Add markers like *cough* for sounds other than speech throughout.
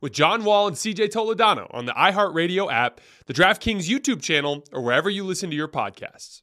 with John Wall and CJ Toledano on the iHeartRadio app, the DraftKings YouTube channel, or wherever you listen to your podcasts.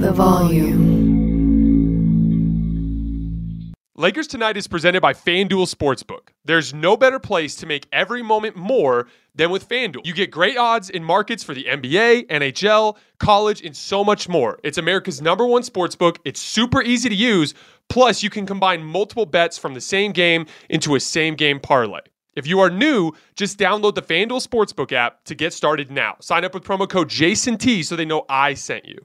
The volume. Lakers Tonight is presented by FanDuel Sportsbook. There's no better place to make every moment more than with FanDuel. You get great odds in markets for the NBA, NHL, college, and so much more. It's America's number one sportsbook. It's super easy to use. Plus, you can combine multiple bets from the same game into a same game parlay. If you are new, just download the FanDuel Sportsbook app to get started now. Sign up with promo code JASONT so they know I sent you.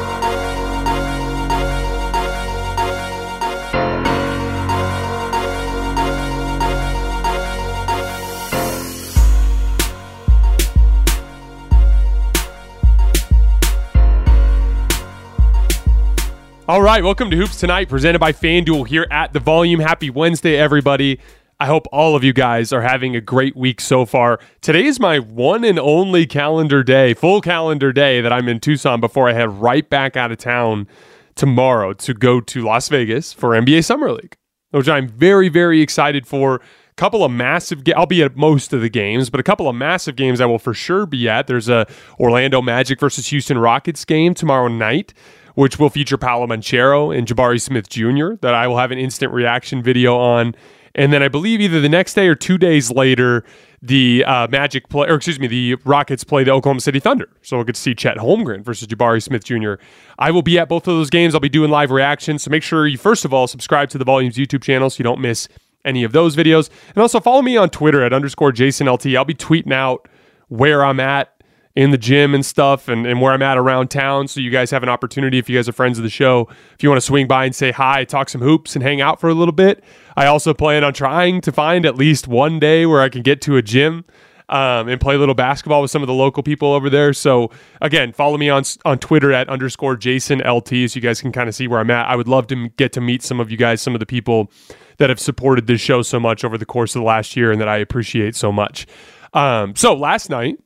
All right, welcome to Hoops Tonight, presented by FanDuel here at the Volume. Happy Wednesday, everybody. I hope all of you guys are having a great week so far. Today is my one and only calendar day, full calendar day that I'm in Tucson before I head right back out of town tomorrow to go to Las Vegas for NBA Summer League, which I'm very, very excited for. A couple of massive ga- I'll be at most of the games, but a couple of massive games I will for sure be at. There's a Orlando Magic versus Houston Rockets game tomorrow night which will feature Paolo Banchero and Jabari Smith Jr. that I will have an instant reaction video on. And then I believe either the next day or two days later, the uh, Magic play, or excuse me, the Rockets play the Oklahoma City Thunder. So we'll get to see Chet Holmgren versus Jabari Smith Jr. I will be at both of those games. I'll be doing live reactions. So make sure you, first of all, subscribe to the Volumes YouTube channel so you don't miss any of those videos. And also follow me on Twitter at underscore JasonLT. I'll be tweeting out where I'm at in the gym and stuff and, and where I'm at around town. So you guys have an opportunity if you guys are friends of the show, if you want to swing by and say hi, talk some hoops and hang out for a little bit. I also plan on trying to find at least one day where I can get to a gym. Um, and play a little basketball with some of the local people over there. So again, follow me on on Twitter at underscore Jason LT so you guys can kind of see where I'm at. I would love to get to meet some of you guys, some of the people that have supported this show so much over the course of the last year and that I appreciate so much. Um, so last night,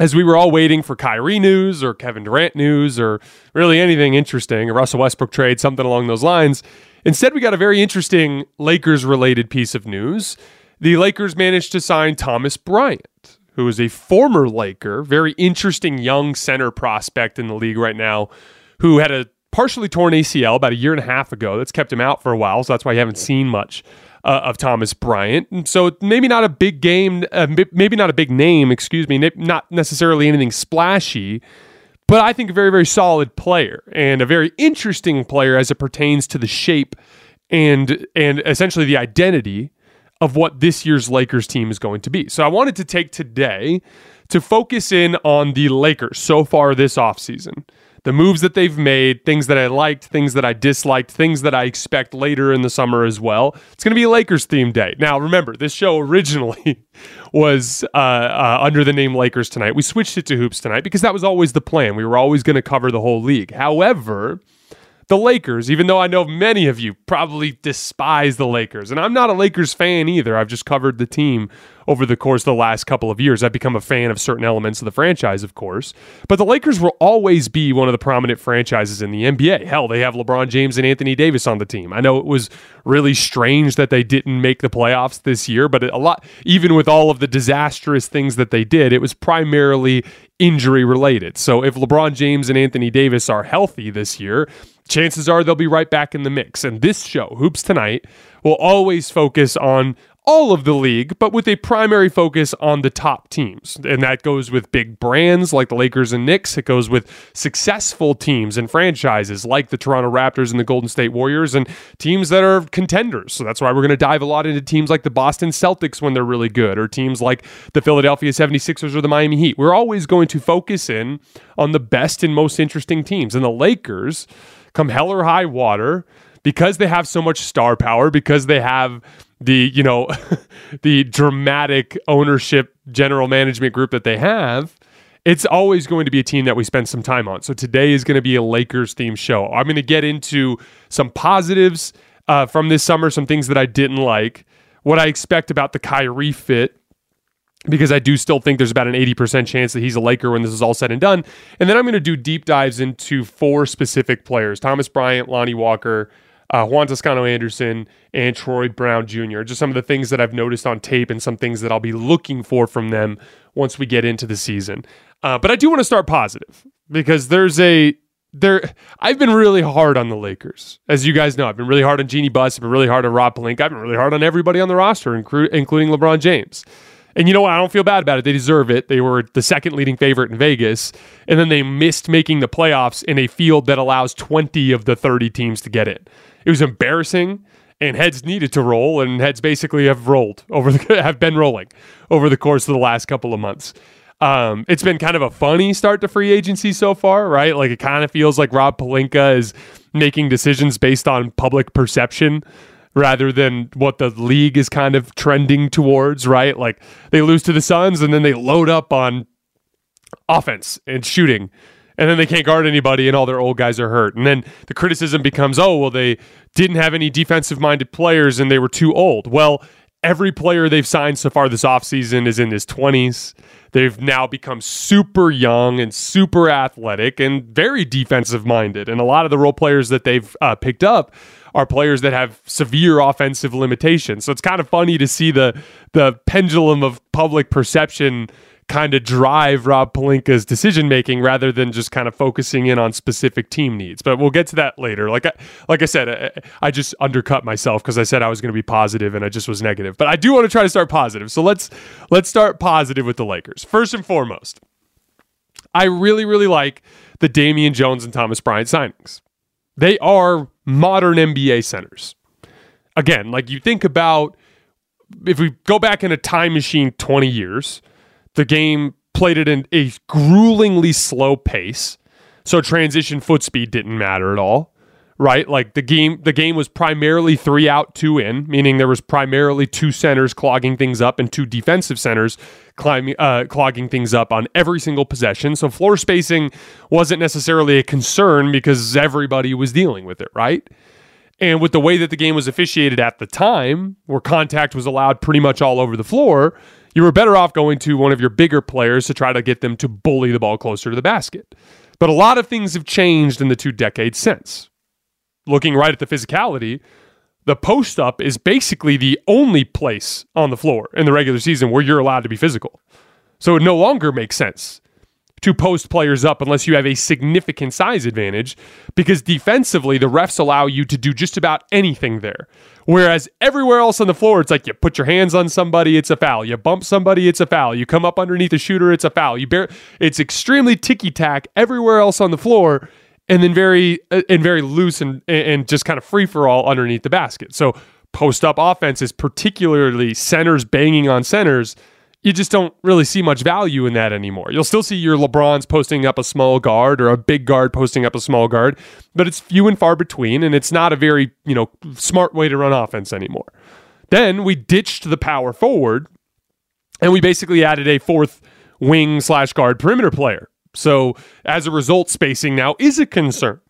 as we were all waiting for Kyrie news or Kevin Durant news or really anything interesting, a Russell Westbrook trade, something along those lines, instead we got a very interesting Lakers related piece of news. The Lakers managed to sign Thomas Bryant, who is a former Laker, very interesting young center prospect in the league right now, who had a partially torn ACL about a year and a half ago. That's kept him out for a while, so that's why you haven't seen much uh, of Thomas Bryant. And so maybe not a big game, uh, maybe not a big name, excuse me, not necessarily anything splashy, but I think a very, very solid player and a very interesting player as it pertains to the shape and and essentially the identity of what this year's Lakers team is going to be. So I wanted to take today to focus in on the Lakers so far this offseason the moves that they've made, things that I liked, things that I disliked, things that I expect later in the summer as well. It's going to be a Lakers themed day. Now, remember, this show *laughs* originally was uh, uh, under the name Lakers Tonight. We switched it to Hoops Tonight because that was always the plan. We were always going to cover the whole league. However, the Lakers, even though I know many of you probably despise the Lakers. And I'm not a Lakers fan either. I've just covered the team over the course of the last couple of years. I've become a fan of certain elements of the franchise, of course. But the Lakers will always be one of the prominent franchises in the NBA. Hell, they have LeBron James and Anthony Davis on the team. I know it was really strange that they didn't make the playoffs this year, but a lot, even with all of the disastrous things that they did, it was primarily injury related. So if LeBron James and Anthony Davis are healthy this year, chances are they'll be right back in the mix. And this show, Hoops Tonight, will always focus on all of the league, but with a primary focus on the top teams. And that goes with big brands like the Lakers and Knicks. It goes with successful teams and franchises like the Toronto Raptors and the Golden State Warriors and teams that are contenders. So that's why we're going to dive a lot into teams like the Boston Celtics when they're really good or teams like the Philadelphia 76ers or the Miami Heat. We're always going to focus in on the best and most interesting teams. And the Lakers come hell or high water because they have so much star power, because they have the, you know, *laughs* the dramatic ownership general management group that they have, it's always going to be a team that we spend some time on. So today is going to be a Lakers themed show. I'm going to get into some positives uh, from this summer, some things that I didn't like, what I expect about the Kyrie fit, because I do still think there's about an 80% chance that he's a Laker when this is all said and done. And then I'm going to do deep dives into four specific players Thomas Bryant, Lonnie Walker, uh, Juan Toscano Anderson, and Troy Brown Jr. Just some of the things that I've noticed on tape and some things that I'll be looking for from them once we get into the season. Uh, but I do want to start positive because there's a there I've been really hard on the Lakers. As you guys know, I've been really hard on Jeanie Buss, I've been really hard on Rob Pelinka, I've been really hard on everybody on the roster, including LeBron James. And you know what? I don't feel bad about it. They deserve it. They were the second leading favorite in Vegas. And then they missed making the playoffs in a field that allows 20 of the 30 teams to get in. It was embarrassing. And heads needed to roll, and heads basically have rolled over the *laughs* have been rolling over the course of the last couple of months. Um, it's been kind of a funny start to free agency so far, right? Like it kind of feels like Rob Pelinka is making decisions based on public perception rather than what the league is kind of trending towards, right? Like they lose to the Suns and then they load up on offense and shooting. And then they can't guard anybody, and all their old guys are hurt. And then the criticism becomes, oh, well, they didn't have any defensive minded players and they were too old. Well, every player they've signed so far this offseason is in his 20s. They've now become super young and super athletic and very defensive minded. And a lot of the role players that they've uh, picked up are players that have severe offensive limitations. So it's kind of funny to see the the pendulum of public perception kind of drive Rob Pelinka's decision making rather than just kind of focusing in on specific team needs. But we'll get to that later. Like I, like I said, I, I just undercut myself because I said I was going to be positive and I just was negative. But I do want to try to start positive. So let's let's start positive with the Lakers. First and foremost, I really really like the Damian Jones and Thomas Bryant signings. They are modern NBA centers. Again, like you think about if we go back in a time machine 20 years, the game played at an, a gruelingly slow pace. So transition foot speed didn't matter at all. Right? Like the game the game was primarily 3 out, 2 in, meaning there was primarily two centers clogging things up and two defensive centers climbing uh, clogging things up on every single possession. So floor spacing wasn't necessarily a concern because everybody was dealing with it, right? And with the way that the game was officiated at the time, where contact was allowed pretty much all over the floor, You were better off going to one of your bigger players to try to get them to bully the ball closer to the basket. But a lot of things have changed in the two decades since. Looking right at the physicality, the post up is basically the only place on the floor in the regular season where you're allowed to be physical. So it no longer makes sense to post players up unless you have a significant size advantage because defensively the refs allow you to do just about anything there. Whereas everywhere else on the floor, it's like you put your hands on somebody, it's a foul. You bump somebody, it's a foul. You come up underneath a shooter, it's a foul. You bear, it's extremely ticky tack everywhere else on the floor, and then very uh, and very loose and and just kind of free for all underneath the basket. So post up offense is particularly centers banging on centers you just don't really see much value in that anymore. You'll still see your LeBrons posting up a small guard or a big guard posting up a small guard, but it's few and far between, and it's not a very you know smart way to run offense anymore. Then we ditched the power forward, and we basically added a fourth wing slash guard perimeter player. So as a result, spacing now is a concern.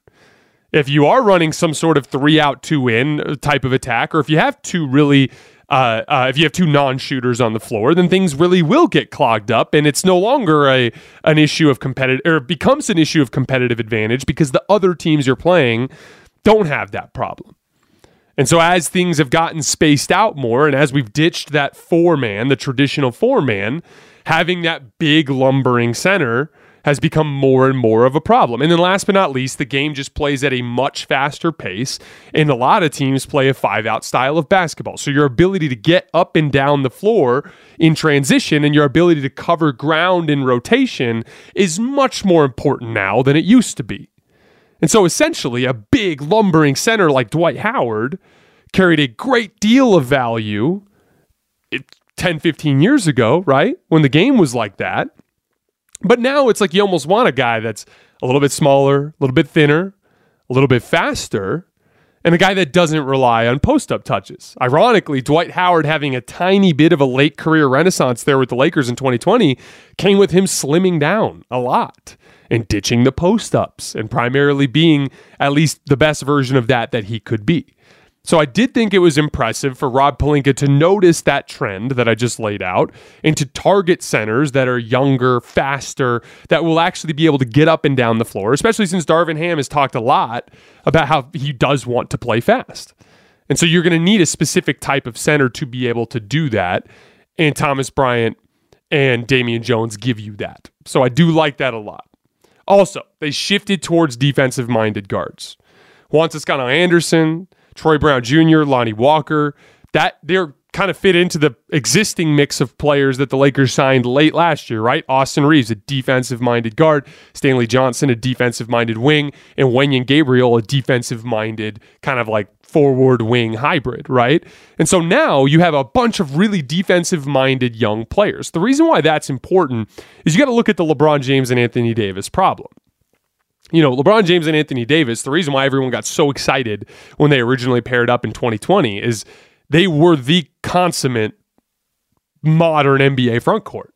If you are running some sort of three out, two in type of attack, or if you have two really uh, uh, if you have two non-shooters on the floor, then things really will get clogged up, and it's no longer a an issue of competitive or becomes an issue of competitive advantage because the other teams you're playing don't have that problem. And so as things have gotten spaced out more, and as we've ditched that four man, the traditional four man, having that big lumbering center has become more and more of a problem. And then last but not least, the game just plays at a much faster pace, and a lot of teams play a five out style of basketball. So your ability to get up and down the floor in transition and your ability to cover ground in rotation is much more important now than it used to be. And so essentially, a big lumbering center like Dwight Howard carried a great deal of value 10, 15 years ago, right? When the game was like that. But now it's like you almost want a guy that's a little bit smaller, a little bit thinner, a little bit faster, and a guy that doesn't rely on post up touches. Ironically, Dwight Howard having a tiny bit of a late career renaissance there with the Lakers in 2020 came with him slimming down a lot and ditching the post ups and primarily being at least the best version of that that he could be. So I did think it was impressive for Rob Pelinka to notice that trend that I just laid out and to target centers that are younger, faster, that will actually be able to get up and down the floor, especially since Darvin Ham has talked a lot about how he does want to play fast. And so you're going to need a specific type of center to be able to do that. And Thomas Bryant and Damian Jones give you that. So I do like that a lot. Also, they shifted towards defensive minded guards. Juan Toscano Anderson, Troy Brown Jr., Lonnie Walker. That they're kind of fit into the existing mix of players that the Lakers signed late last year, right? Austin Reaves, a defensive minded guard, Stanley Johnson, a defensive minded wing, and Wenyen Gabriel, a defensive minded kind of like forward wing hybrid, right? And so now you have a bunch of really defensive minded young players. The reason why that's important is you got to look at the LeBron James and Anthony Davis problem you know, LeBron James and Anthony Davis, the reason why everyone got so excited when they originally paired up in 2020 is they were the consummate modern NBA front court.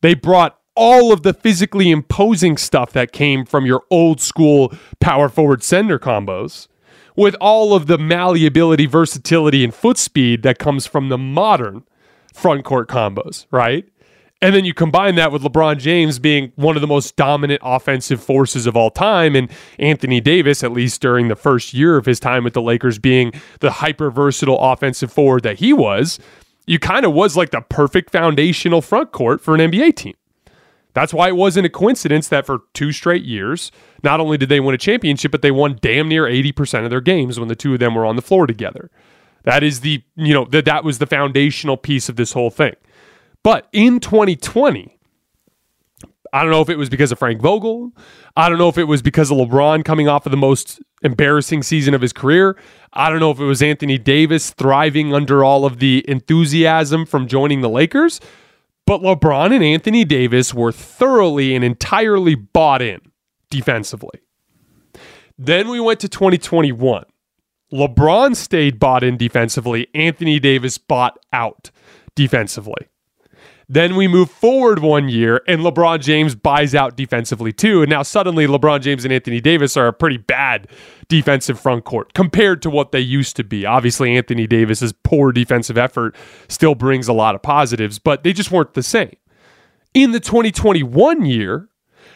They brought all of the physically imposing stuff that came from your old school power forward center combos with all of the malleability, versatility, and foot speed that comes from the modern front court combos, right? And then you combine that with LeBron James being one of the most dominant offensive forces of all time, and Anthony Davis, at least during the first year of his time with the Lakers, being the hyper versatile offensive forward that he was, you kind of was like the perfect foundational front court for an NBA team. That's why it wasn't a coincidence that for two straight years, not only did they win a championship, but they won damn near 80% of their games when the two of them were on the floor together. That is the, you know, that that was the foundational piece of this whole thing. But in 2020, I don't know if it was because of Frank Vogel. I don't know if it was because of LeBron coming off of the most embarrassing season of his career. I don't know if it was Anthony Davis thriving under all of the enthusiasm from joining the Lakers. But LeBron and Anthony Davis were thoroughly and entirely bought in defensively. Then we went to 2021. LeBron stayed bought in defensively. Anthony Davis bought out defensively. Then we move forward one year, and LeBron James buys out defensively too. And now suddenly, LeBron James and Anthony Davis are a pretty bad defensive front court compared to what they used to be. Obviously, Anthony Davis's poor defensive effort still brings a lot of positives, but they just weren't the same. In the 2021 year,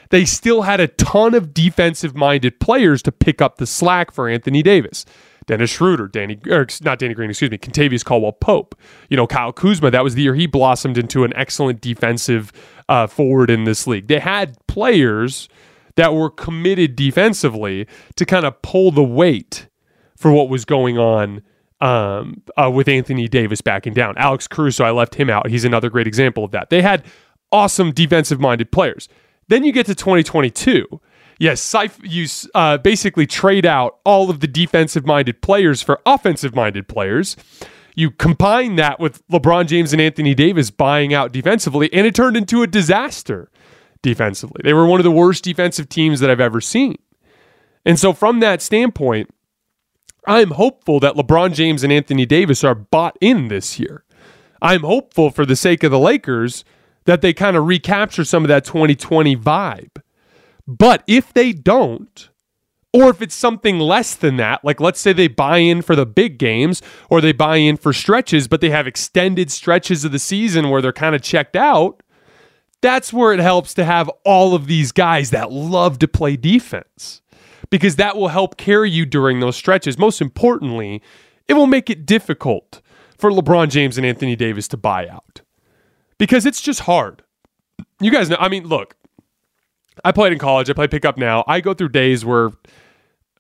they still had a ton of defensive minded players to pick up the slack for Anthony Davis. Dennis Schroeder, Danny, or not Danny Green, excuse me, Kentavious Caldwell Pope. You know, Kyle Kuzma, that was the year he blossomed into an excellent defensive uh, forward in this league. They had players that were committed defensively to kind of pull the weight for what was going on um, uh, with Anthony Davis backing down. Alex Caruso, I left him out. He's another great example of that. They had awesome defensive minded players. Then you get to 2022 yes, you uh, basically trade out all of the defensive minded players for offensive minded players. You combine that with LeBron James and Anthony Davis buying out defensively, and it turned into a disaster defensively. They were one of the worst defensive teams that I've ever seen. And so, from that standpoint, I'm hopeful that LeBron James and Anthony Davis are bought in this year. I'm hopeful for the sake of the Lakers that they kind of recapture some of that 2020 vibe. But if they don't, or if it's something less than that, like let's say they buy in for the big games or they buy in for stretches, but they have extended stretches of the season where they're kind of checked out, that's where it helps to have all of these guys that love to play defense because that will help carry you during those stretches. Most importantly, it will make it difficult for LeBron James and Anthony Davis to buy out because it's just hard. You guys know, I mean, look, I played in college. I play pickup now. I go through days where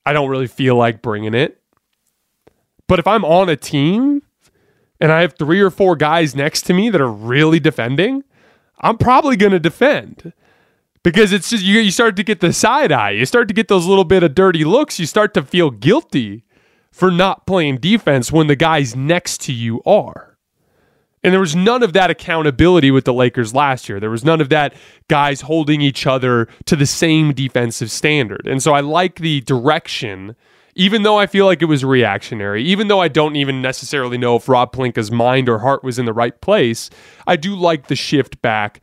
I don't really feel like bringing it. But if I'm on a team and I have three or four guys next to me that are really defending, I'm probably going to defend because it's just you, you start to get the side eye. You start to get those little bit of dirty looks. You start to feel guilty for not playing defense when the guys next to you are. And there was none of that accountability with the Lakers last year. There was none of that guys holding each other to the same defensive standard. And so I like the direction, even though I feel like it was reactionary, even though I don't even necessarily know if Rob Pelinka's mind or heart was in the right place, I do like the shift back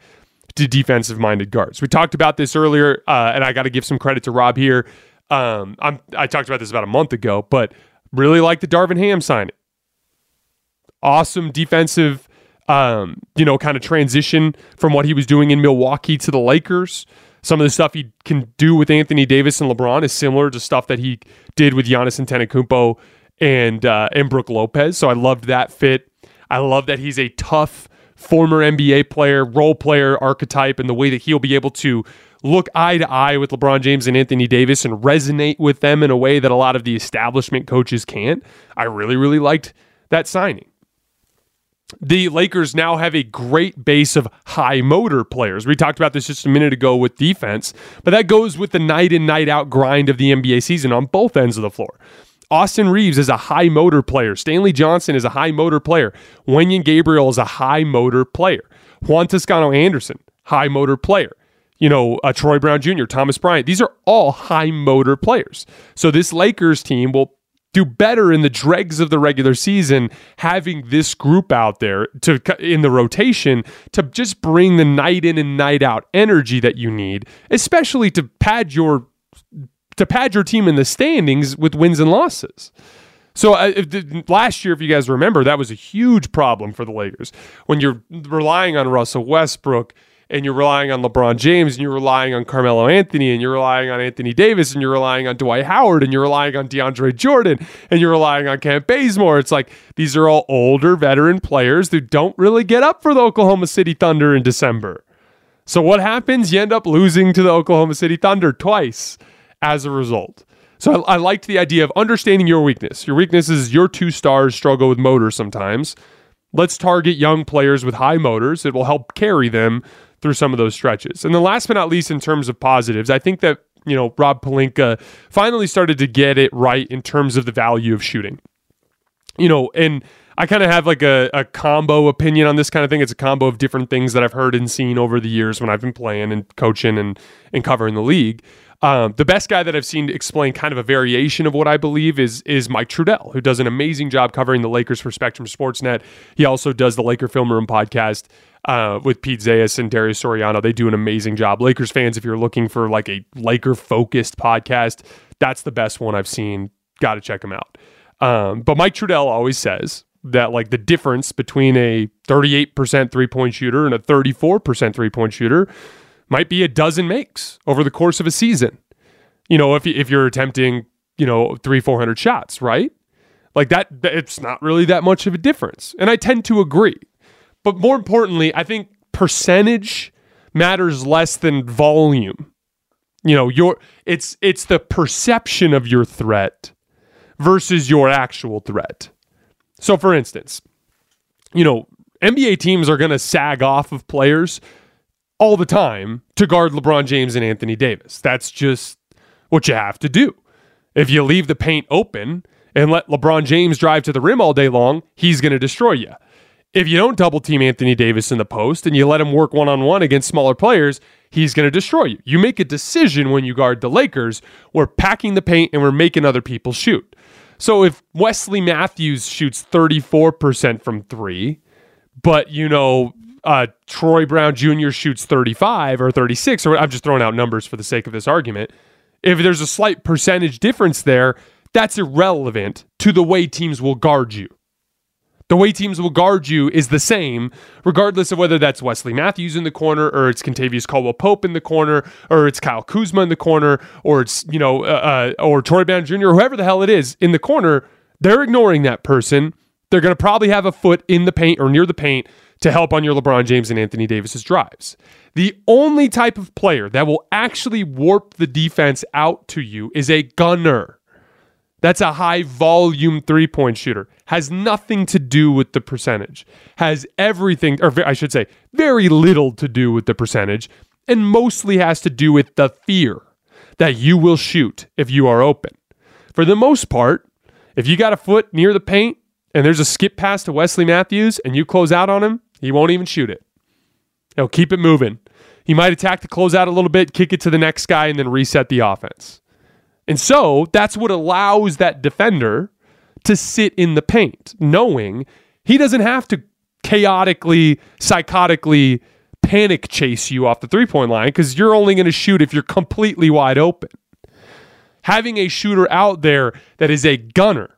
to defensive minded guards. We talked about this earlier, uh, and I got to give some credit to Rob here. Um, i talked about this about a month ago, but really like the Darvin Ham signing. Awesome defensive um, you know, kind of transition from what he was doing in Milwaukee to the Lakers. Some of the stuff he can do with Anthony Davis and LeBron is similar to stuff that he did with Giannis and uh, and Brook Lopez. So I loved that fit. I love that he's a tough former NBA player, role player archetype, and the way that he'll be able to look eye to eye with LeBron James and Anthony Davis and resonate with them in a way that a lot of the establishment coaches can't. I really, really liked that signing the Lakers now have a great base of high motor players. We talked about this just a minute ago with defense, but that goes with the night in, night out grind of the NBA season on both ends of the floor. Austin Reaves is a high motor player. Stanley Johnson is a high motor player. Wenyen Gabriel is a high motor player. Juan Toscano Anderson, high motor player. You know, uh, Troy Brown Jr., Thomas Bryant. These are all high motor players. So this Lakers team will do better in the dregs of the regular season having this group out there to in the rotation to just bring the night in and night out energy that you need especially to pad your to pad your team in the standings with wins and losses. So uh, last year, if you guys remember, that was a huge problem for the Lakers. When you're relying on Russell Westbrook and you're relying on LeBron James and you're relying on Carmelo Anthony and you're relying on Anthony Davis and you're relying on Dwight Howard and you're relying on DeAndre Jordan and you're relying on Kent Bazemore. It's like these are all older veteran players who don't really get up for the Oklahoma City Thunder in December. So what happens? You end up losing to the Oklahoma City Thunder twice as a result. So I, I liked the idea of understanding your weakness. Your weakness is your two stars struggle with motors sometimes. Let's target young players with high motors. It will help carry them through some of those stretches. And then last but not least, in terms of positives, I think that, you know, Rob Pelinka finally started to get it right in terms of the value of shooting. you know, and I kind of have like a, a combo opinion on this kind of thing. It's a combo of different things that I've heard and seen over the years when I've been playing and coaching and, and covering the league. Um, the best guy that I've seen explain kind of a variation of what I believe is is Mike Trudell, who does an amazing job covering the Lakers for Spectrum Sportsnet. He also does the Laker Film Room podcast uh, with Pete Zayas and Darius Soriano. They do an amazing job. Lakers fans, if you're looking for like a Laker focused podcast, that's the best one I've seen. Got to check them out. Um, but Mike Trudell always says that like the difference between a 38% three point shooter and a 34% three point shooter might be a dozen makes over the course of a season. You know, if if you're attempting, you know, three four hundred shots, right? Like that, it's not really that much of a difference, and I tend to agree. But more importantly, I think percentage matters less than volume. You know, your it's it's the perception of your threat versus your actual threat. So, for instance, you know, NBA teams are going to sag off of players all the time to guard LeBron James and Anthony Davis. That's just what you have to do. If you leave the paint open and let LeBron James drive to the rim all day long, he's going to destroy you. If you don't double team Anthony Davis in the post and you let him work one on one against smaller players, he's going to destroy you. You make a decision when you guard the Lakers. We're packing the paint and we're making other people shoot. So if Wesley Matthews shoots 34% from three, but you know, uh, Troy Brown Jr. shoots 35 or 36, or I'm just throwing out numbers for the sake of this argument. If there's a slight percentage difference there, that's irrelevant to the way teams will guard you. The way teams will guard you is the same, regardless of whether that's Wesley Matthews in the corner, or it's Kentavious Caldwell Pope in the corner, or it's Kyle Kuzma in the corner, or it's you know, uh, uh, or Troy Brown Jr. whoever the hell it is in the corner. They're ignoring that person. They're going to probably have a foot in the paint or near the paint to help on your LeBron James and Anthony Davis's drives. The only type of player that will actually warp the defense out to you is a gunner. That's a high volume three point shooter. Has nothing to do with the percentage. Has everything, or I should say, very little to do with the percentage, and mostly has to do with the fear that you will shoot if you are open. For the most part, if you got a foot near the paint and there's a skip pass to Wesley Matthews and you close out on him, he won't even shoot it. He'll keep it moving. He might attack the closeout a little bit, kick it to the next guy, and then reset the offense. And so that's what allows that defender to sit in the paint, knowing he doesn't have to chaotically, psychotically panic chase you off the three point line because you're only going to shoot if you're completely wide open. Having a shooter out there that is a gunner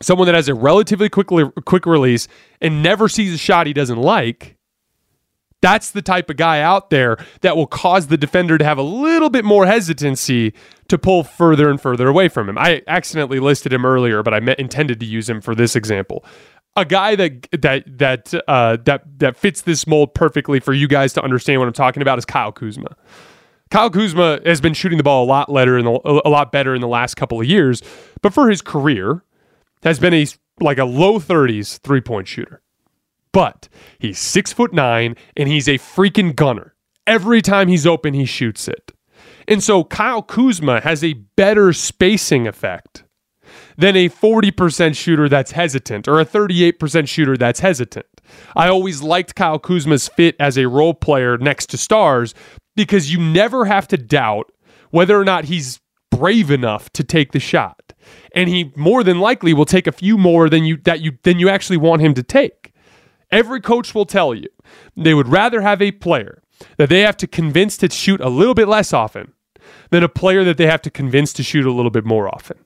someone that has a relatively quick quick release and never sees a shot he doesn't like, that's the type of guy out there that will cause the defender to have a little bit more hesitancy to pull further and further away from him. I accidentally listed him earlier, but I meant, intended to use him for this example. A guy that that that uh, that that fits this mold perfectly for you guys to understand what I'm talking about is Kyle Kuzma. Kyle Kuzma has been shooting the ball a lot better in the, a lot better in the last couple of years, but for his career, has been a like a low 30s three point shooter. But he's six foot nine and he's a freaking gunner. Every time he's open, he shoots it. And so Kyle Kuzma has a better spacing effect than a 40% shooter that's hesitant or a 38% shooter that's hesitant. I always liked Kyle Kuzma's fit as a role player next to stars because you never have to doubt whether or not he's brave enough to take the shot and he more than likely will take a few more than you that you than you actually want him to take. Every coach will tell you they would rather have a player that they have to convince to shoot a little bit less often than a player that they have to convince to shoot a little bit more often.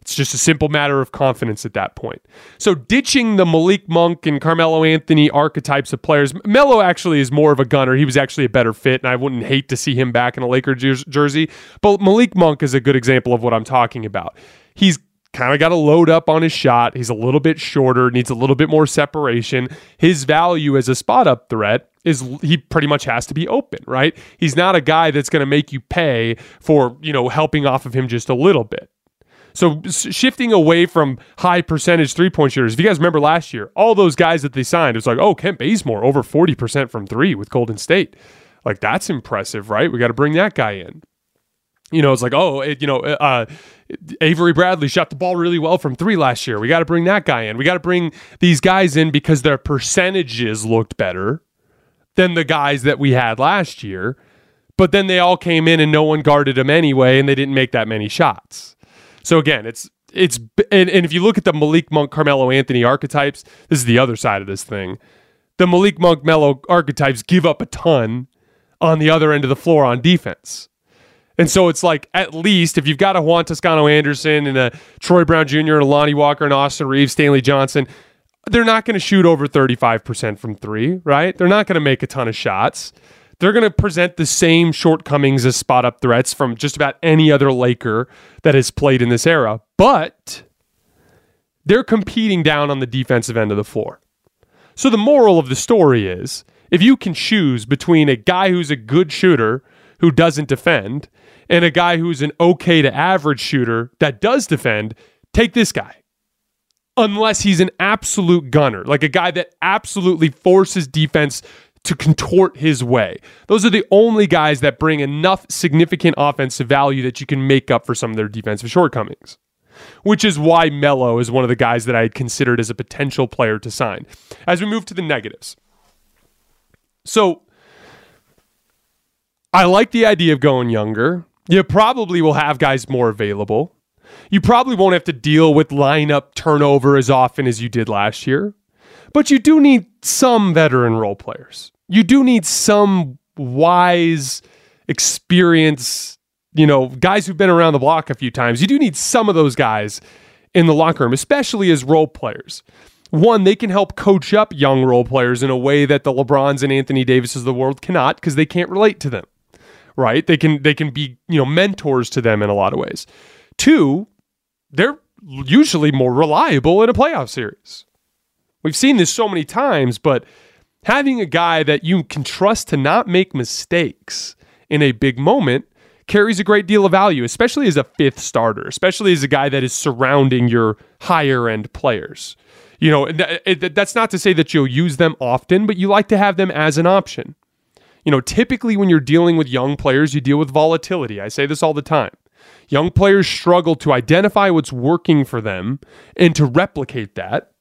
It's just a simple matter of confidence at that point. So ditching the Malik Monk and Carmelo Anthony archetypes of players, Melo actually is more of a gunner. He was actually a better fit, and I wouldn't hate to see him back in a Laker jersey. But Malik Monk is a good example of what I'm talking about. He's kind of got to load up on his shot. He's a little bit shorter, needs a little bit more separation. His value as a spot up threat is he pretty much has to be open, right? He's not a guy that's going to make you pay for, you know, helping off of him just a little bit. So shifting away from high percentage three point shooters. If you guys remember last year, all those guys that they signed, it's like, oh, Kent Bazemore over 40% from three with Golden State. Like that's impressive, right? We got to bring that guy in. you know, it's like, oh, it, you know, uh, Avery Bradley shot the ball really well from three last year. We got to bring that guy in. We got to bring these guys in because their percentages looked better than the guys that we had last year. But then they all came in and no one guarded them anyway, and they didn't make that many shots. So again, it's it's and, and if you look at the Malik Monk, Carmelo Anthony archetypes, this is the other side of this thing. The Malik Monk, Melo archetypes give up a ton on the other end of the floor on defense. And so it's like, at least if you've got a Juan Toscano Anderson and a Troy Brown Jr. and a Lonnie Walker and Austin Reaves, Stanley Johnson, they're not going to shoot over 35% from three, right? They're not going to make a ton of shots. They're going to present the same shortcomings as spot up threats from just about any other Laker that has played in this era. But they're competing down on the defensive end of the floor. So the moral of the story is if you can choose between a guy who's a good shooter who doesn't defend and a guy who's an okay to average shooter that does defend, take this guy. Unless he's an absolute gunner, like a guy that absolutely forces defense to contort his way. Those are the only guys that bring enough significant offensive value that you can make up for some of their defensive shortcomings. Which is why Melo is one of the guys that I had considered as a potential player to sign. As we move to the negatives. So I like the idea of going younger. You probably will have guys more available. You probably won't have to deal with lineup turnover as often as you did last year. But you do need some veteran role players. You do need some wise, experience, you know, guys who've been around the block a few times. You do need some of those guys in the locker room, especially as role players. One, they can help coach up young role players in a way that the LeBrons and Anthony Davises of the world cannot because they can't relate to them. Right? They can they can be, you know, mentors to them in a lot of ways. Two, they're usually more reliable in a playoff series. We've seen this so many times, but having a guy that you can trust to not make mistakes in a big moment carries a great deal of value, especially as a fifth starter, especially as a guy that is surrounding your higher end players. You know, that's not to say that you'll use them often, but you like to have them as an option. You know, typically when you're dealing with young players, you deal with volatility. I say this all the time. Young players struggle to identify what's working for them and to replicate that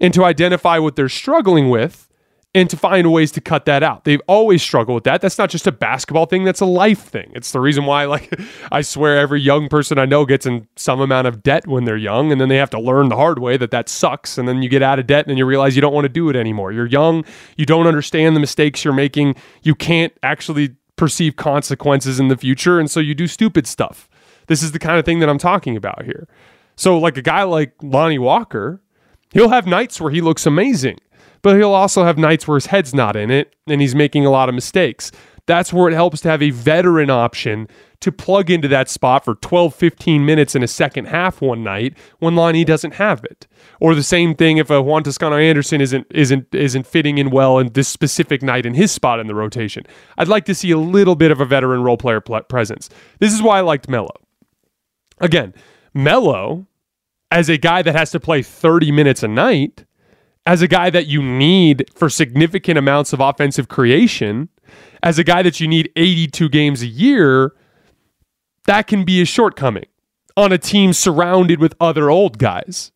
and to identify what they're struggling with and to find ways to cut that out. They've always struggled with that. That's not just a basketball thing, that's a life thing. It's the reason why like *laughs* I swear every young person I know gets in some amount of debt when they're young and then they have to learn the hard way that that sucks and then you get out of debt and you realize you don't want to do it anymore. You're young, you don't understand the mistakes you're making, you can't actually perceive consequences in the future and so you do stupid stuff. This is the kind of thing that I'm talking about here. So like a guy like Lonnie Walker, He'll have nights where he looks amazing, but he'll also have nights where his head's not in it and he's making a lot of mistakes. That's where it helps to have a veteran option to plug into that spot for 12, 15 minutes in a second half one night when Lonnie doesn't have it. Or the same thing if a Juan Toscano Anderson isn't isn't isn't fitting in well in this specific night in his spot in the rotation. I'd like to see a little bit of a veteran role player presence. This is why I liked Melo. Again, Melo as a guy that has to play 30 minutes a night, as a guy that you need for significant amounts of offensive creation, as a guy that you need 82 games a year, that can be a shortcoming on a team surrounded with other old guys.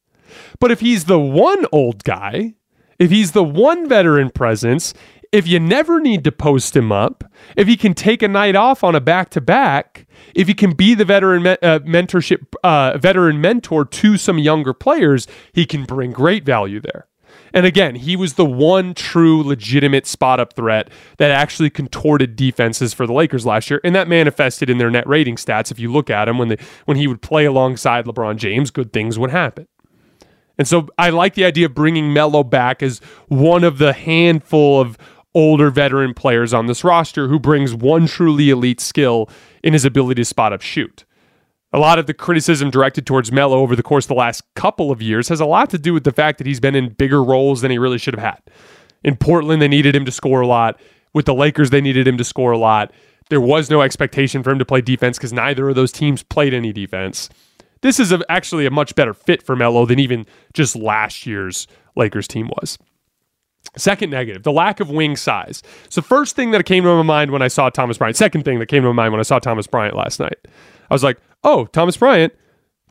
But if he's the one old guy, if he's the one veteran presence, if you never need to post him up, if he can take a night off on a back to back, if he can be the veteran me- uh, mentorship, uh, veteran mentor to some younger players, he can bring great value there. And again, he was the one true legitimate spot up threat that actually contorted defenses for the Lakers last year, and that manifested in their net rating stats. If you look at him when they when he would play alongside LeBron James, good things would happen. And so I like the idea of bringing Melo back as one of the handful of older veteran players on this roster who brings one truly elite skill in his ability to spot up shoot. A lot of the criticism directed towards Melo over the course of the last couple of years has a lot to do with the fact that he's been in bigger roles than he really should have had. In Portland, they needed him to score a lot. With the Lakers, they needed him to score a lot. There was no expectation for him to play defense because neither of those teams played any defense. This is a, actually a much better fit for Melo than even just last year's Lakers team was. Second negative, the lack of wing size. So first thing that came to my mind when I saw Thomas Bryant. Second thing that came to my mind when I saw Thomas Bryant last night. I was like, oh, Thomas Bryant,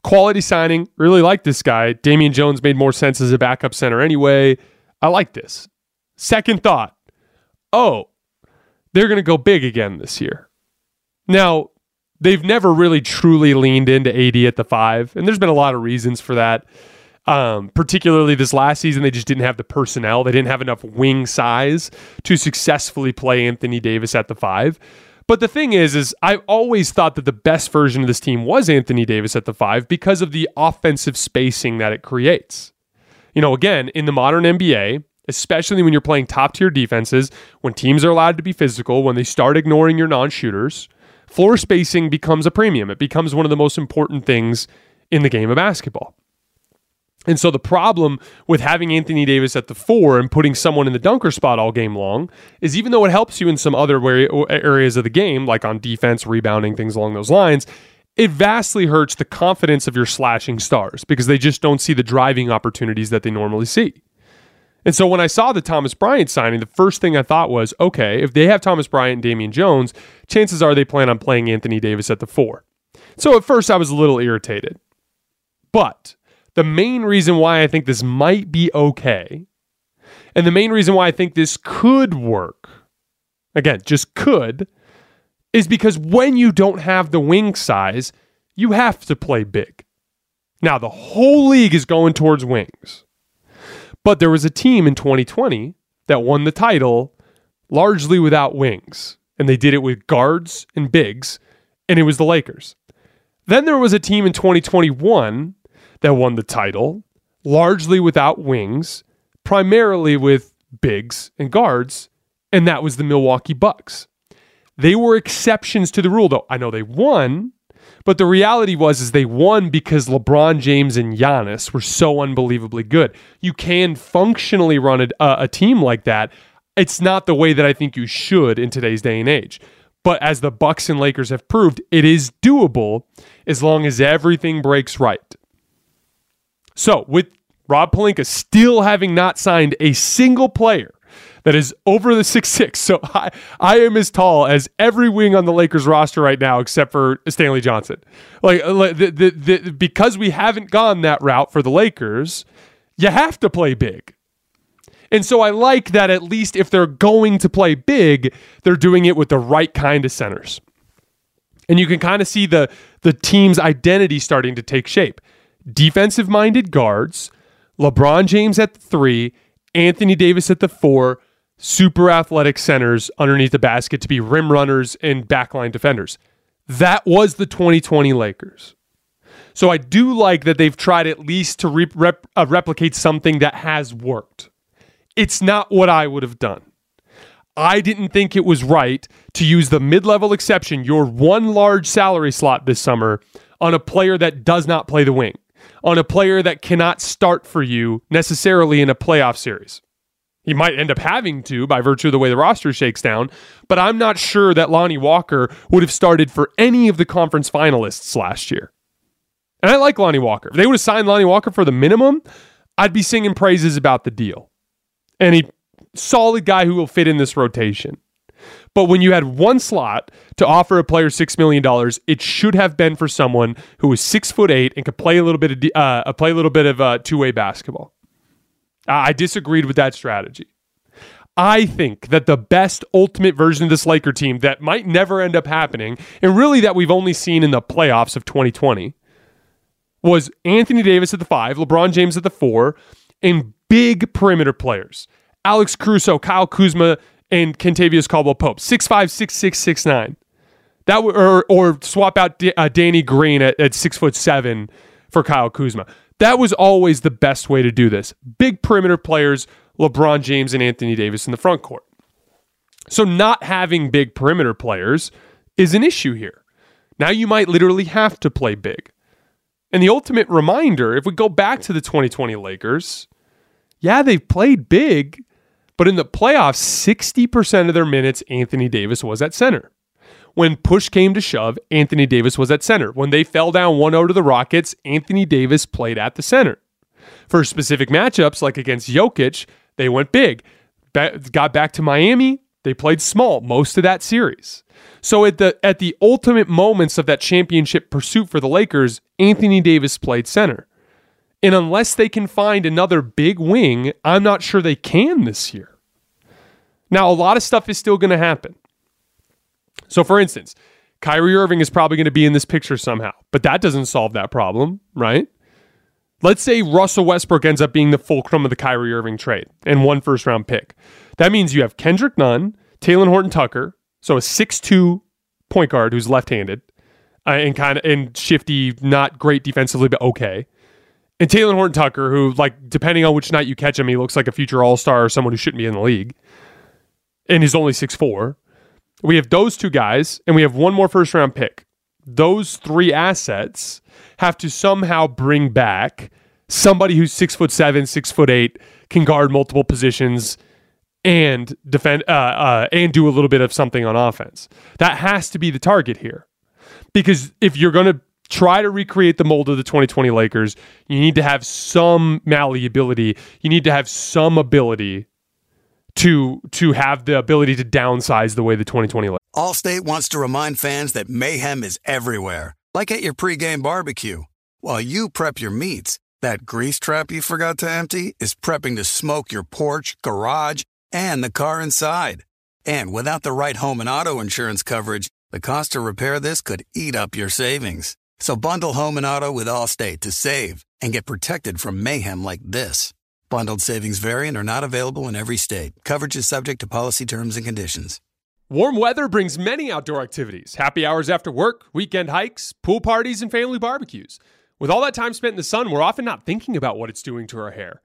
quality signing. Really like this guy. Damian Jones made more sense as a backup center anyway. I like this. Second thought, oh, they're going to go big again this year. Now, they've never really truly leaned into AD at the five, and there's been a lot of reasons for that. Um, particularly this last season, they just didn't have the personnel. They didn't have enough wing size to successfully play Anthony Davis at the five. But the thing is, is I've always thought that the best version of this team was Anthony Davis at the five because of the offensive spacing that it creates. You know, again, in the modern NBA, especially when you're playing top tier defenses, when teams are allowed to be physical, when they start ignoring your non shooters, floor spacing becomes a premium. It becomes one of the most important things in the game of basketball. And so the problem with having Anthony Davis at the four and putting someone in the dunker spot all game long is even though it helps you in some other areas of the game, like on defense, rebounding, things along those lines, it vastly hurts the confidence of your slashing stars because they just don't see the driving opportunities that they normally see. And so when I saw the Thomas Bryant signing, the first thing I thought was, okay, if they have Thomas Bryant and Damian Jones, chances are they plan on playing Anthony Davis at the four. So at first I was a little irritated. But the main reason why I think this might be okay, and the main reason why I think this could work, again, just could, is because when you don't have the wing size, you have to play big. Now, the whole league is going towards wings. But there was a team in 2020 that won the title largely without wings, and they did it with guards and bigs, and it was the Lakers. Then there was a team in 2021 that won the title, largely without wings, primarily with bigs and guards, and that was the Milwaukee Bucks. They were exceptions to the rule, though. I know they won, but the reality was is they won because LeBron James and Giannis were so unbelievably good. You can functionally run a, a team like that. It's not the way that I think you should in today's day and age. But as the Bucks and Lakers have proved, it is doable as long as everything breaks right. So, with Rob Pelinka still having not signed a single player that is over the six six, so *laughs* I, I am as tall as every wing on the Lakers roster right now, except for Stanley Johnson. Like, uh, the, the, the, because we haven't gone that route for the Lakers, you have to play big. And so I like that at least if they're going to play big, they're doing it with the right kind of centers. And you can kind of see the the team's identity starting to take shape defensive minded guards, LeBron James at the three, Anthony Davis at the four, super athletic centers underneath the basket to be rim runners and backline defenders. That was the 2020 Lakers. So I do like that they've tried at least to re- rep- uh, replicate something that has worked. It's not what I would have done. I didn't think it was right to use the mid level exception, your one large salary slot this summer, on a player that does not play the wing on a player that cannot start for you necessarily in a playoff series. He might end up having to by virtue of the way the roster shakes down, but I'm not sure that Lonnie Walker would have started for any of the conference finalists last year. And I like Lonnie Walker. If they would have signed Lonnie Walker for the minimum, I'd be singing praises about the deal. And a solid guy who will fit in this rotation. But when you had one slot to offer a player $6 million, it should have been for someone who was six foot eight and could play a little bit of, uh, play a little bit of uh, two way basketball. I disagreed with that strategy. I think that the best ultimate version of this Laker team that might never end up happening, and really that we've only seen in the playoffs of 2020, was Anthony Davis at the five, LeBron James at the four, and big perimeter players. Alex Caruso, Kyle Kuzma, and Kentavious Caldwell Pope, six five, six six, six nine. That w- or or swap out D- uh, Danny Green at, at six foot seven for Kyle Kuzma. That was always the best way to do this. Big perimeter players, LeBron James and Anthony Davis in the front court. So not having big perimeter players is an issue here. Now you might literally have to play big. And the ultimate reminder, if we go back to the 2020 Lakers, yeah, they've played big, but in the playoffs, 60% of their minutes, Anthony Davis was at center. When push came to shove, Anthony Davis was at center. When they fell down 1 0 to the Rockets, Anthony Davis played at the center. For specific matchups, like against Jokic, they went big. got back to Miami, They played small most of that series. So at the at the ultimate moments of that championship pursuit for the Lakers, Anthony Davis played center. And unless they can find another big wing, I'm not sure they can this year. Now, a lot of stuff is still going to happen. So, for instance, Kyrie Irving is probably going to be in this picture somehow, but that doesn't solve that problem, right? Let's say Russell Westbrook ends up being the fulcrum of the Kyrie Irving trade and one first round pick. That means you have Kendrick Nunn, Talen Horton Tucker, so a six-two point guard who's left handed uh, and kind of and shifty, not great defensively, but okay. And Talen Horton Tucker, who, like, depending on which night you catch him, he looks like a future all star or someone who shouldn't be in the league. And he's only six four. We have those two guys, and we have one more first round pick. Those three assets have to somehow bring back somebody who's six foot seven, six foot eight, can guard multiple positions, and defend uh, uh, and do a little bit of something on offense. That has to be the target here, because if you're going to try to recreate the mold of the 2020 Lakers, you need to have some malleability. You need to have some ability to to have the ability to downsize the way the 2020 Lakers. Allstate wants to remind fans that mayhem is everywhere, like at your pregame barbecue. While you prep your meats, that grease trap you forgot to empty is prepping to smoke your porch, garage, and the car inside. And without the right home and auto insurance coverage, the cost to repair this could eat up your savings. So bundle home and auto with Allstate to save and get protected from mayhem like this. Bundled savings variant are not available in every state. Coverage is subject to policy terms and conditions. Warm weather brings many outdoor activities happy hours after work, weekend hikes, pool parties, and family barbecues. With all that time spent in the sun, we're often not thinking about what it's doing to our hair.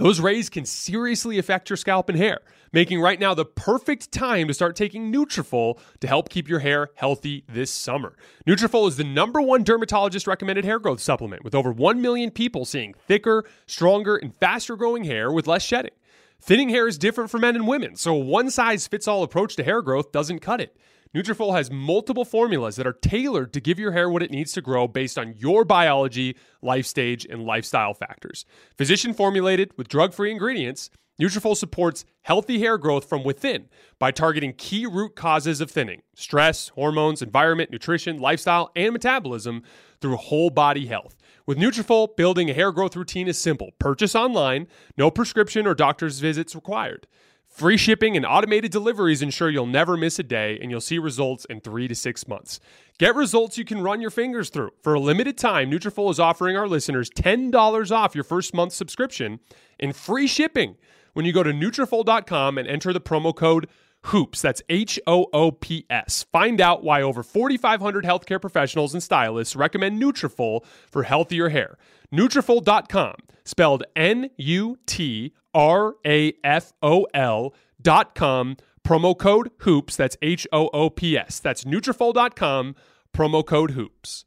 Those rays can seriously affect your scalp and hair, making right now the perfect time to start taking Nutrafol to help keep your hair healthy this summer. Nutrafol is the number one dermatologist recommended hair growth supplement, with over 1 million people seeing thicker, stronger, and faster growing hair with less shedding. Thinning hair is different for men and women, so a one size fits all approach to hair growth doesn't cut it. Nutrafol has multiple formulas that are tailored to give your hair what it needs to grow based on your biology, life stage, and lifestyle factors. Physician formulated with drug-free ingredients, Nutrafol supports healthy hair growth from within by targeting key root causes of thinning: stress, hormones, environment, nutrition, lifestyle, and metabolism through whole body health. With Nutrafol, building a hair growth routine is simple. Purchase online, no prescription or doctor's visits required. Free shipping and automated deliveries ensure you'll never miss a day and you'll see results in 3 to 6 months. Get results you can run your fingers through. For a limited time, Nutrafol is offering our listeners $10 off your first month subscription and free shipping when you go to Nutrafol.com and enter the promo code HOOPS. That's H O O P S. Find out why over 4,500 healthcare professionals and stylists recommend Nutrafol for healthier hair. Nutrafol.com, spelled N U T R A F O L dot com, promo code HOOPS. That's H O O P S. That's Nutrafol.com, promo code HOOPS.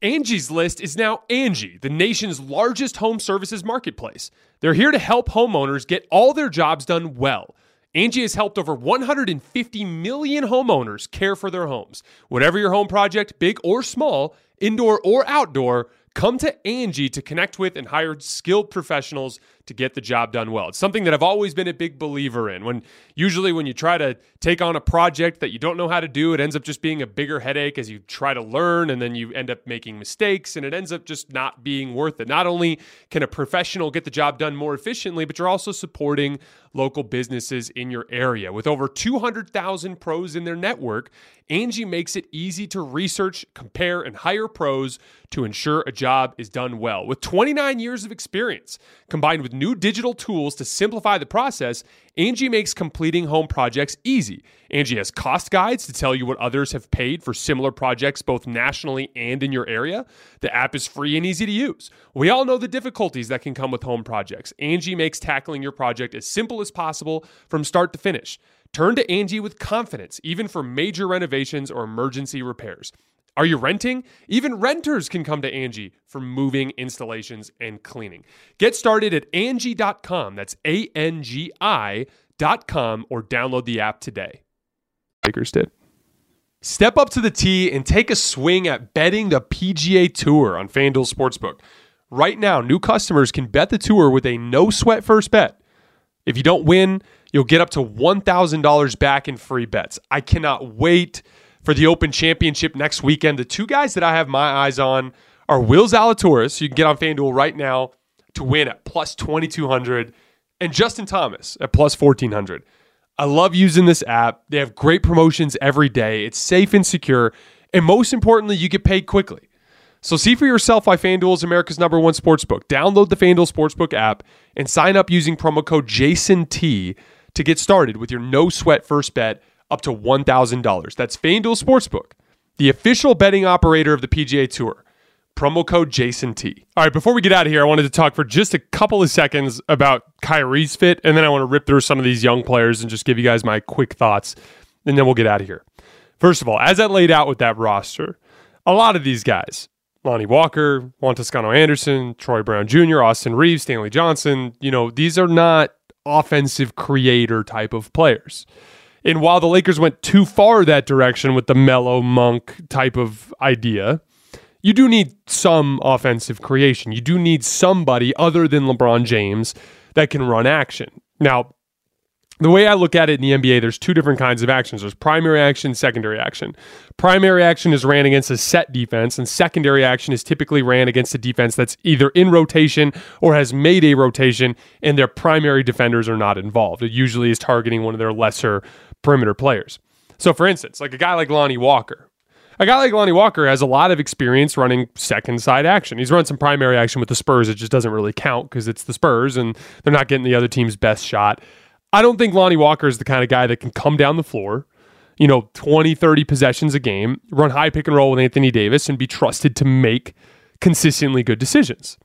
Angie's List is now Angie, the nation's largest home services marketplace. They're here to help homeowners get all their jobs done well. Angie has helped over 150 million homeowners care for their homes. Whatever your home project, big or small, indoor or outdoor, come to Angie to connect with and hire skilled professionals to get the job done well. It's something that I've always been a big believer in. When usually when you try to take on a project that you don't know how to do, it ends up just being a bigger headache as you try to learn and then you end up making mistakes and it ends up just not being worth it. Not only can a professional get the job done more efficiently, but you're also supporting local businesses in your area. With over 200,000 pros in their network, Angie makes it easy to research, compare, and hire pros to ensure a job is done well. With 29 years of experience, combined with new digital tools to simplify the process, Angie makes completing home projects easy. Angie has cost guides to tell you what others have paid for similar projects both nationally and in your area. The app is free and easy to use. We all know the difficulties that can come with home projects. Angie makes tackling your project as simple as possible from start to finish. Turn to Angie with confidence, even for major renovations or emergency repairs. Are you renting? Even renters can come to Angie for moving, installations, and cleaning. Get started at Angie.com. That's A N G I.com or download the app today. Lakers did. Step up to the tee and take a swing at betting the PGA Tour on FanDuel Sportsbook. Right now, new customers can bet the tour with a no sweat first bet. If you don't win, you'll get up to $1,000 back in free bets. I cannot wait for the Open Championship next weekend. The two guys that I have my eyes on are Will Zalatoris. You can get on FanDuel right now to win at plus 2200 and Justin Thomas at plus 1400. I love using this app. They have great promotions every day. It's safe and secure. And most importantly, you get paid quickly. So see for yourself why FanDuel is America's number one sportsbook. Download the FanDuel Sportsbook app and sign up using promo code JASONT to get started with your no sweat first bet up to $1,000. That's FanDuel Sportsbook, the official betting operator of the PGA Tour. Promo code Jason T. All right, before we get out of here, I wanted to talk for just a couple of seconds about Kyrie's fit, and then I want to rip through some of these young players and just give you guys my quick thoughts, and then we'll get out of here. First of all, as I laid out with that roster, a lot of these guys, Lonnie Walker, Juan Toscano Anderson, Troy Brown Jr., Austin Reaves, Stanley Johnson, you know, these are not offensive creator type of players. And while the Lakers went too far that direction with the Melo Monk type of idea, you do need some offensive creation. You do need somebody other than LeBron James that can run action. Now, the way I look at it in the NBA, there's two different kinds of actions. There's primary action, secondary action. Primary action is ran against a set defense, and secondary action is typically ran against a defense that's either in rotation or has made a rotation, and their primary defenders are not involved. It usually is targeting one of their lesser perimeter players. So, for instance, like a guy like Lonnie Walker, a guy like Lonnie Walker has a lot of experience running second side action. He's run some primary action with the Spurs. It just doesn't really count because it's the Spurs and they're not getting the other team's best shot. I don't think Lonnie Walker is the kind of guy that can come down the floor, you know, 20, 30 possessions a game, run high pick and roll with Anthony Davis, and be trusted to make consistently good decisions.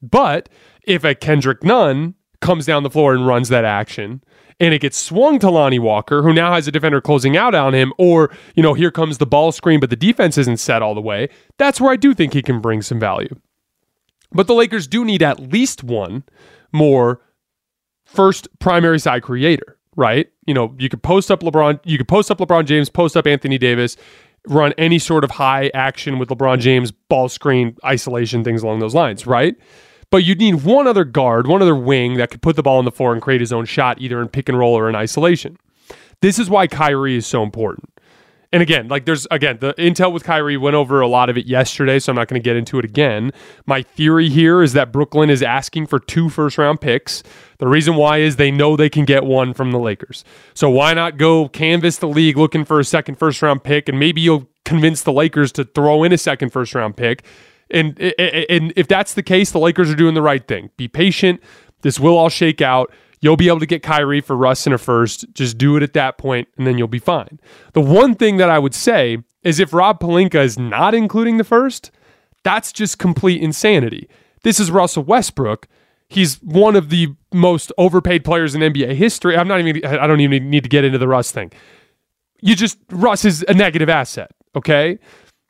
But if a Kendrick Nunn comes down the floor and runs that action, and it gets swung to Lonnie Walker, who now has a defender closing out on him, or, you know, here comes the ball screen, but the defense isn't set all the way, that's where I do think he can bring some value. But the Lakers do need at least one more first primary side creator, right? You know, you could post up LeBron, you could post up LeBron James, post up Anthony Davis, run any sort of high action with LeBron James, ball screen, isolation, things along those lines, right? But you'd need one other guard, one other wing that could put the ball on the floor and create his own shot, either in pick and roll or in isolation. This is why Kyrie is so important. And again, like there's again, the intel with Kyrie went over a lot of it yesterday, so I'm not going to get into it again. My theory here is that Brooklyn is asking for two first round picks. The reason why is they know they can get one from the Lakers. So why not go canvas the league looking for a second first round pick and maybe you'll convince the Lakers to throw in a second first round pick and and if that's the case, the Lakers are doing the right thing. Be patient. This will all shake out. You'll be able to get Kyrie for Russ in a first. Just do it at that point, and then you'll be fine. The one thing that I would say is if Rob Pelinka is not including the first, that's just complete insanity. This is Russell Westbrook. He's one of the most overpaid players in NBA history. I'm not even. I don't even need to get into the Russ thing. You just Russ is a negative asset. Okay.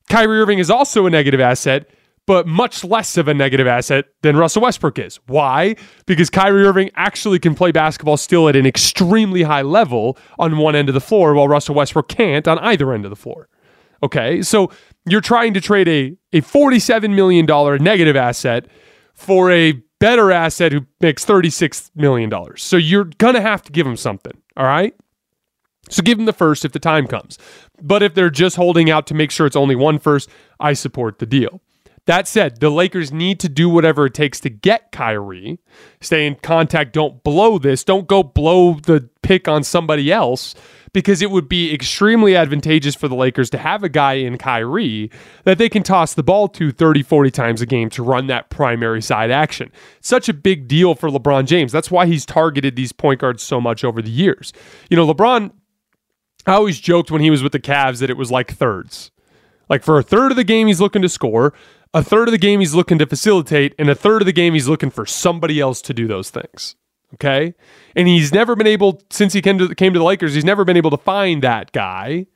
Kyrie Irving is also a negative asset but much less of a negative asset than Russell Westbrook is. Why? Because Kyrie Irving actually can play basketball still at an extremely high level on one end of the floor, while Russell Westbrook can't on either end of the floor. Okay, so you're trying to trade a, a $47 million negative asset for a better asset who makes $36 million. So you're going to have to give him something. All right. So give him the first if the time comes. But if they're just holding out to make sure it's only one first, I support the deal. That said, the Lakers need to do whatever it takes to get Kyrie. Stay in contact. Don't blow this. Don't go blow the pick on somebody else because it would be extremely advantageous for the Lakers to have a guy in Kyrie that they can toss the ball to 30, 40 times a game to run that primary side action. Such a big deal for LeBron James. That's why he's targeted these point guards so much over the years. You know, LeBron, I always joked when he was with the Cavs that it was like thirds. Like for a third of the game, he's looking to score a third of the game he's looking to facilitate, and a third of the game he's looking for somebody else to do those things. Okay. And he's never been able, since he came to, came to the Lakers, he's never been able to find that guy.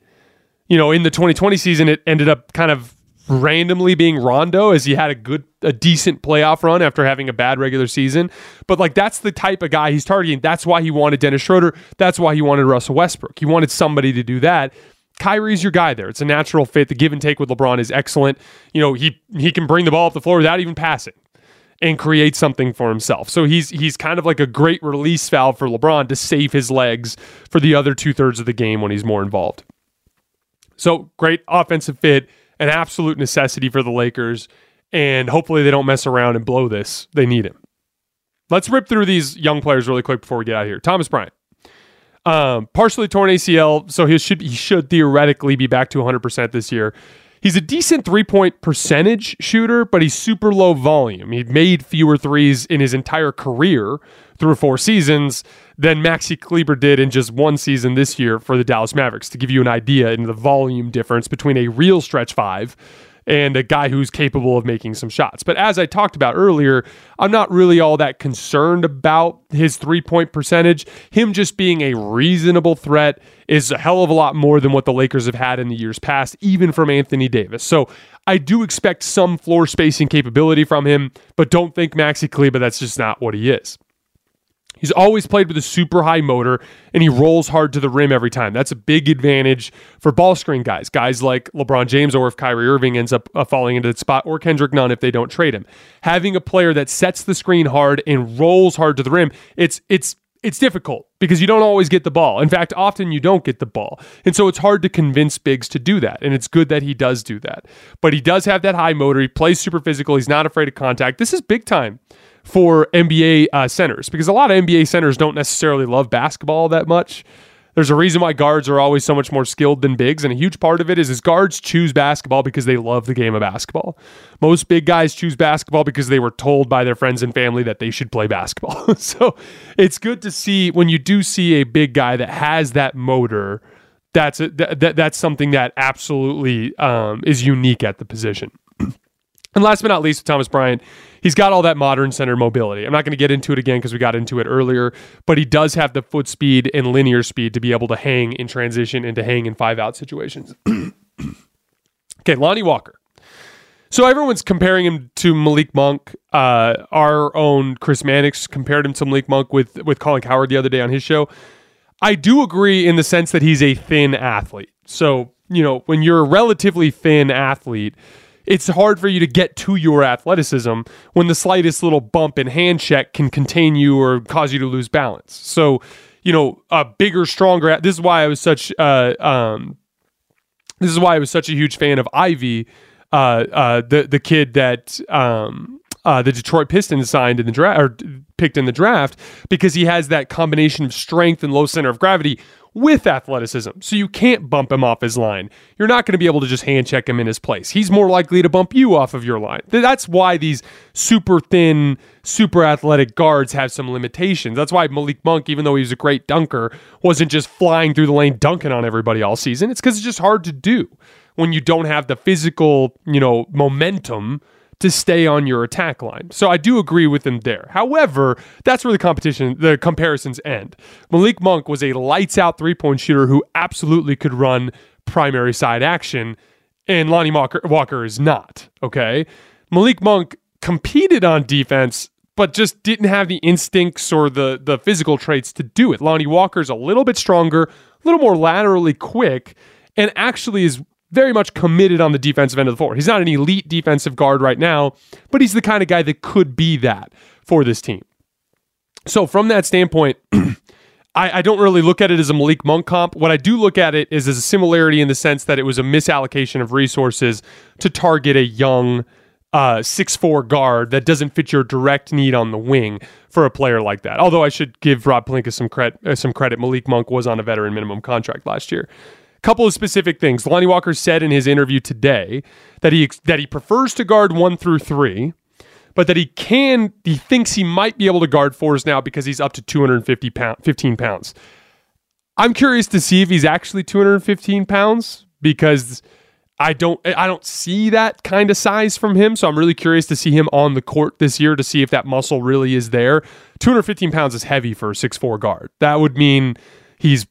You know, in the 2020 season, it ended up kind of randomly being Rondo as he had a good, a decent playoff run after having a bad regular season. But like, that's the type of guy he's targeting. That's why he wanted Dennis Schroeder. That's why he wanted Russell Westbrook. He wanted somebody to do that. Kyrie's your guy there. It's a natural fit. The give and take with LeBron is excellent. You know, he he can bring the ball up the floor without even passing. and create something for himself. So he's he's kind of like a great release valve for LeBron to save his legs for the other two thirds of the game when he's more involved. So great offensive fit, an absolute necessity for the Lakers, and hopefully they don't mess around and blow this. They need him. Let's rip through these young players really quick before we get out of here. Thomas Bryant. Um, partially torn ACL, so he should he should theoretically be back to 100% this year. He's a decent three point percentage shooter, but he's super low volume. He made fewer threes in his entire career through four seasons than Maxi Kleber did in just one season this year for the Dallas Mavericks, to give you an idea in the volume difference between a real stretch five and a guy who's capable of making some shots. But as I talked about earlier, I'm not really all that concerned about his three point percentage. Him just being a reasonable threat is a hell of a lot more than what the Lakers have had in the years past, even from Anthony Davis. So I do expect some floor spacing capability from him, but don't think Maxi Kleber, that's just not what he is. He's always played with a super high motor and he rolls hard to the rim every time. That's a big advantage for ball screen guys, guys like LeBron James or if Kyrie Irving ends up uh, falling into the spot or Kendrick Nunn if they don't trade him. Having a player that sets the screen hard and rolls hard to the rim, it's it's it's difficult because you don't always get the ball. In fact, often you don't get the ball. And so it's hard to convince bigs to do that. And it's good that he does do that. But he does have that high motor. He plays super physical. He's not afraid of contact. This is big time for NBA uh, centers because a lot of NBA centers don't necessarily love basketball that much. There's a reason why guards are always so much more skilled than bigs, and a huge part of it is is guards choose basketball because they love the game of basketball. Most big guys choose basketball because they were told by their friends and family that they should play basketball. *laughs* so it's good to see when you do see a big guy that has that motor. That's a, that, that's something that absolutely um, is unique at the position. *clears throat* And last but not least, with Thomas Bryant, he's got all that modern center mobility. I'm not going to get into it again because we got into it earlier, but he does have the foot speed and linear speed to be able to hang in transition and to hang in five out situations. *clears throat* okay, Lonnie Walker. So everyone's comparing him to Malik Monk. Uh, our own Chris Mannix compared him to Malik Monk with with Colin Cowherd the other day on his show. I do agree in the sense that he's a thin athlete. So you know when you're a relatively thin athlete it's hard for you to get to your athleticism when the slightest little bump and hand check can contain you or cause you to lose balance. So, you know, a bigger, stronger. This is why I was such. Uh, um, this is why I was such a huge fan of Ivey, uh, uh, the the kid that um, uh, the Detroit Pistons signed in the draft or picked in the draft because he has that combination of strength and low center of gravity with athleticism. So you can't bump him off his line. You're not going to be able to just hand check him in his place. He's more likely to bump you off of your line. That's why these super thin, super athletic guards have some limitations. That's why Malik Monk, even though he was a great dunker, wasn't just flying through the lane dunking on everybody all season. It's because it's just hard to do when you don't have the physical, you know, momentum to stay on your attack line. So I do agree with him there. However, that's where the competition, the comparisons end. Malik Monk was a lights out three point shooter who absolutely could run primary side action, and Lonnie Walker, Walker is not. Okay. Malik Monk competed on defense but just didn't have the instincts or the the physical traits to do it. Lonnie Walker's a little bit stronger, a little more laterally quick, and actually is very much committed on the defensive end of the floor. He's not an elite defensive guard right now, but he's the kind of guy that could be that for this team. So, from that standpoint, *clears throat* I, I, don't really look at it as a Malik Monk comp. What I do look at it is as a similarity in the sense that it was a misallocation of resources to target a young uh, six four guard that doesn't fit your direct need on the wing for a player like that. Although I should give Rob Pelinka some credit, uh, some credit. Malik Monk was on a veteran minimum contract last year couple of specific things. Lonnie Walker said in his interview today that he that he prefers to guard one through three, but that he can he thinks he might be able to guard fours now because he's up to 250 pound, 15 pounds. I'm curious to see if he's actually 215 pounds because I don't I don't see that kind of size from him. So I'm really curious to see him on the court this year to see if that muscle really is there. 215 pounds is heavy for a 6'4 guard. That would mean he's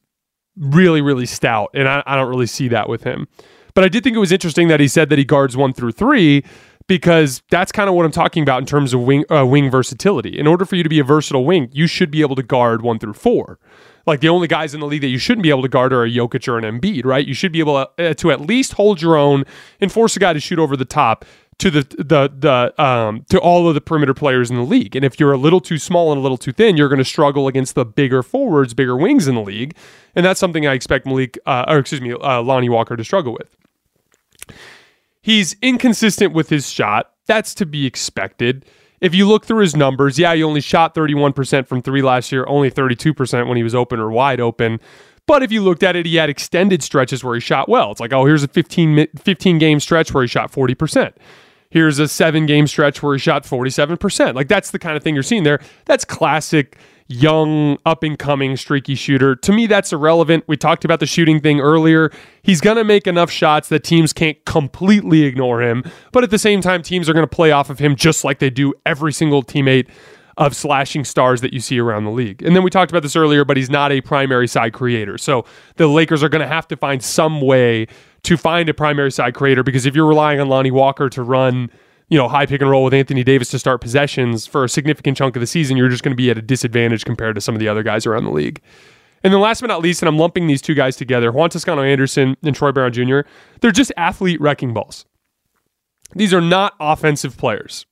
really, really stout. And I, I don't really see that with him. But I did think it was interesting that he said that he guards one through three because that's kind of what I'm talking about in terms of wing uh, wing versatility. In order for you to be a versatile wing, you should be able to guard one through four. Like the only guys in the league that you shouldn't be able to guard are a Jokic or an Embiid, right? You should be able to, uh, to at least hold your own and force a guy to shoot over the top to the the the um to all of the perimeter players in the league. And if you're a little too small and a little too thin, you're going to struggle against the bigger forwards, bigger wings in the league. And that's something I expect Malik, uh, or excuse me, uh, Lonnie Walker to struggle with. He's inconsistent with his shot. That's to be expected. If you look through his numbers, yeah, he only shot 31% from three last year, only 32% when he was open or wide open. But if you looked at it, he had extended stretches where he shot well. It's like, oh, here's a 15, 15 game stretch where he shot 40%. Here's a seven game stretch where he shot 47%. Like that's the kind of thing you're seeing there. That's classic young, up and coming, streaky shooter. To me, that's irrelevant. We talked about the shooting thing earlier. He's going to make enough shots that teams can't completely ignore him. But at the same time, teams are going to play off of him just like they do every single teammate of slashing stars that you see around the league. And then we talked about this earlier, but he's not a primary side creator. So the Lakers are going to have to find some way to find a primary side creator because if you're relying on Lonnie Walker to run, you know, high pick and roll with Anthony Davis to start possessions for a significant chunk of the season, you're just going to be at a disadvantage compared to some of the other guys around the league. And then last but not least, and I'm lumping these two guys together, Juan Toscano Anderson and Troy Brown Jr., they're just athlete wrecking balls. These are not offensive players.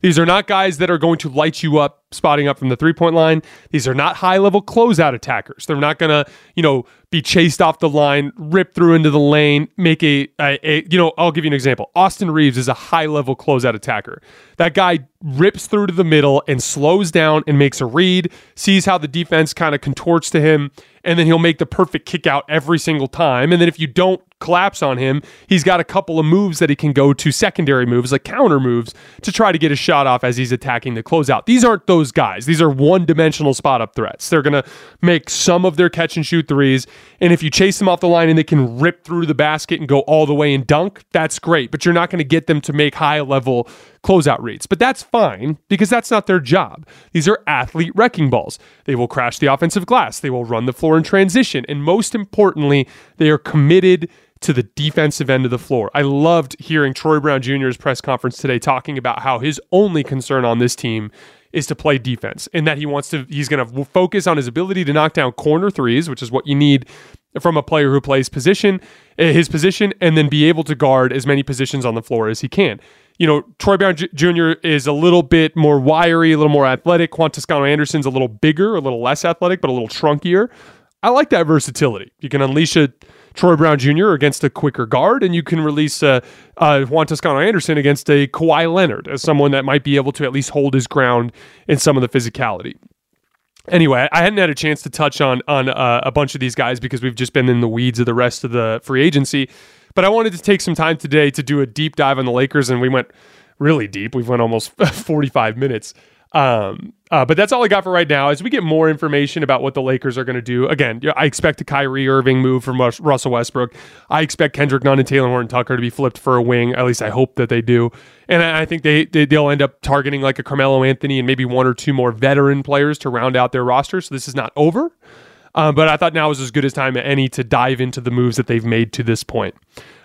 These are not guys that are going to light you up spotting up from the three point line. These are not high level closeout attackers. They're not going to, you know, be chased off the line, rip through into the lane, make a, a, a, you know, I'll give you an example. Austin Reaves is a high level closeout attacker. That guy rips through to the middle and slows down and makes a read, sees how the defense kind of contorts to him, and then he'll make the perfect kick out every single time. And then if you don't collapse on him, he's got a couple of moves that he can go to secondary moves, like counter moves, to try to get a shot off as he's attacking the closeout. These aren't those guys. These are one dimensional spot up threats. They're going to make some of their catch and shoot threes. And if you chase them off the line and they can rip through the basket and go all the way and dunk, that's great. But you're not going to get them to make high level closeout reads. But that's fine because that's not their job. These are athlete wrecking balls. They will crash the offensive glass, they will run the floor in transition. And most importantly, they are committed to the defensive end of the floor. I loved hearing Troy Brown Jr.'s press conference today talking about how his only concern on this team is to play defense and that he wants to he's going to focus on his ability to knock down corner threes, which is what you need from a player who plays position eh, his position and then be able to guard as many positions on the floor as he can. You know, Troy Brown Jr. is a little bit more wiry, a little more athletic. Juan Toscano Anderson's a little bigger, a little less athletic, but a little trunkier. I like that versatility. You can unleash a Troy Brown Jr. against a quicker guard, and you can release uh, uh, Juan Toscano Anderson against a Kawhi Leonard as someone that might be able to at least hold his ground in some of the physicality. Anyway, I hadn't had a chance to touch on on uh, a bunch of these guys because we've just been in the weeds of the rest of the free agency. But I wanted to take some time today to do a deep dive on the Lakers, and we went really deep. We've went almost *laughs* 45 minutes. Um, uh, but that's all I got for right now. As we get more information about what the Lakers are going to do, again, I expect a Kyrie Irving move from Russell Westbrook. I expect Kendrick Nunn and Talen Horton Tucker to be flipped for a wing. At least I hope that they do. And I think they, they will end up targeting like a Carmelo Anthony and maybe one or two more veteran players to round out their roster. So this is not over. Um, but I thought now was as good as time as any to dive into the moves that they've made to this point.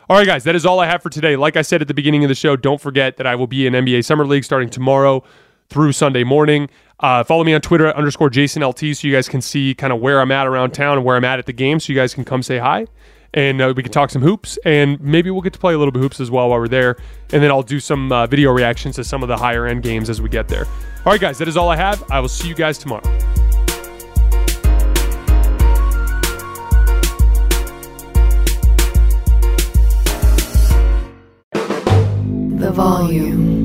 All right, guys, that is all I have for today. Like I said at the beginning of the show, don't forget that I will be in NBA Summer League starting tomorrow through Sunday morning. Uh, follow me on Twitter at underscore Jason LT so you guys can see kind of where I'm at around town and where I'm at at the game so you guys can come say hi and uh, we can talk some hoops and maybe we'll get to play a little bit hoops as well while we're there. And then I'll do some uh, video reactions to some of the higher end games as we get there. All right, guys, that is all I have. I will see you guys tomorrow. The volume.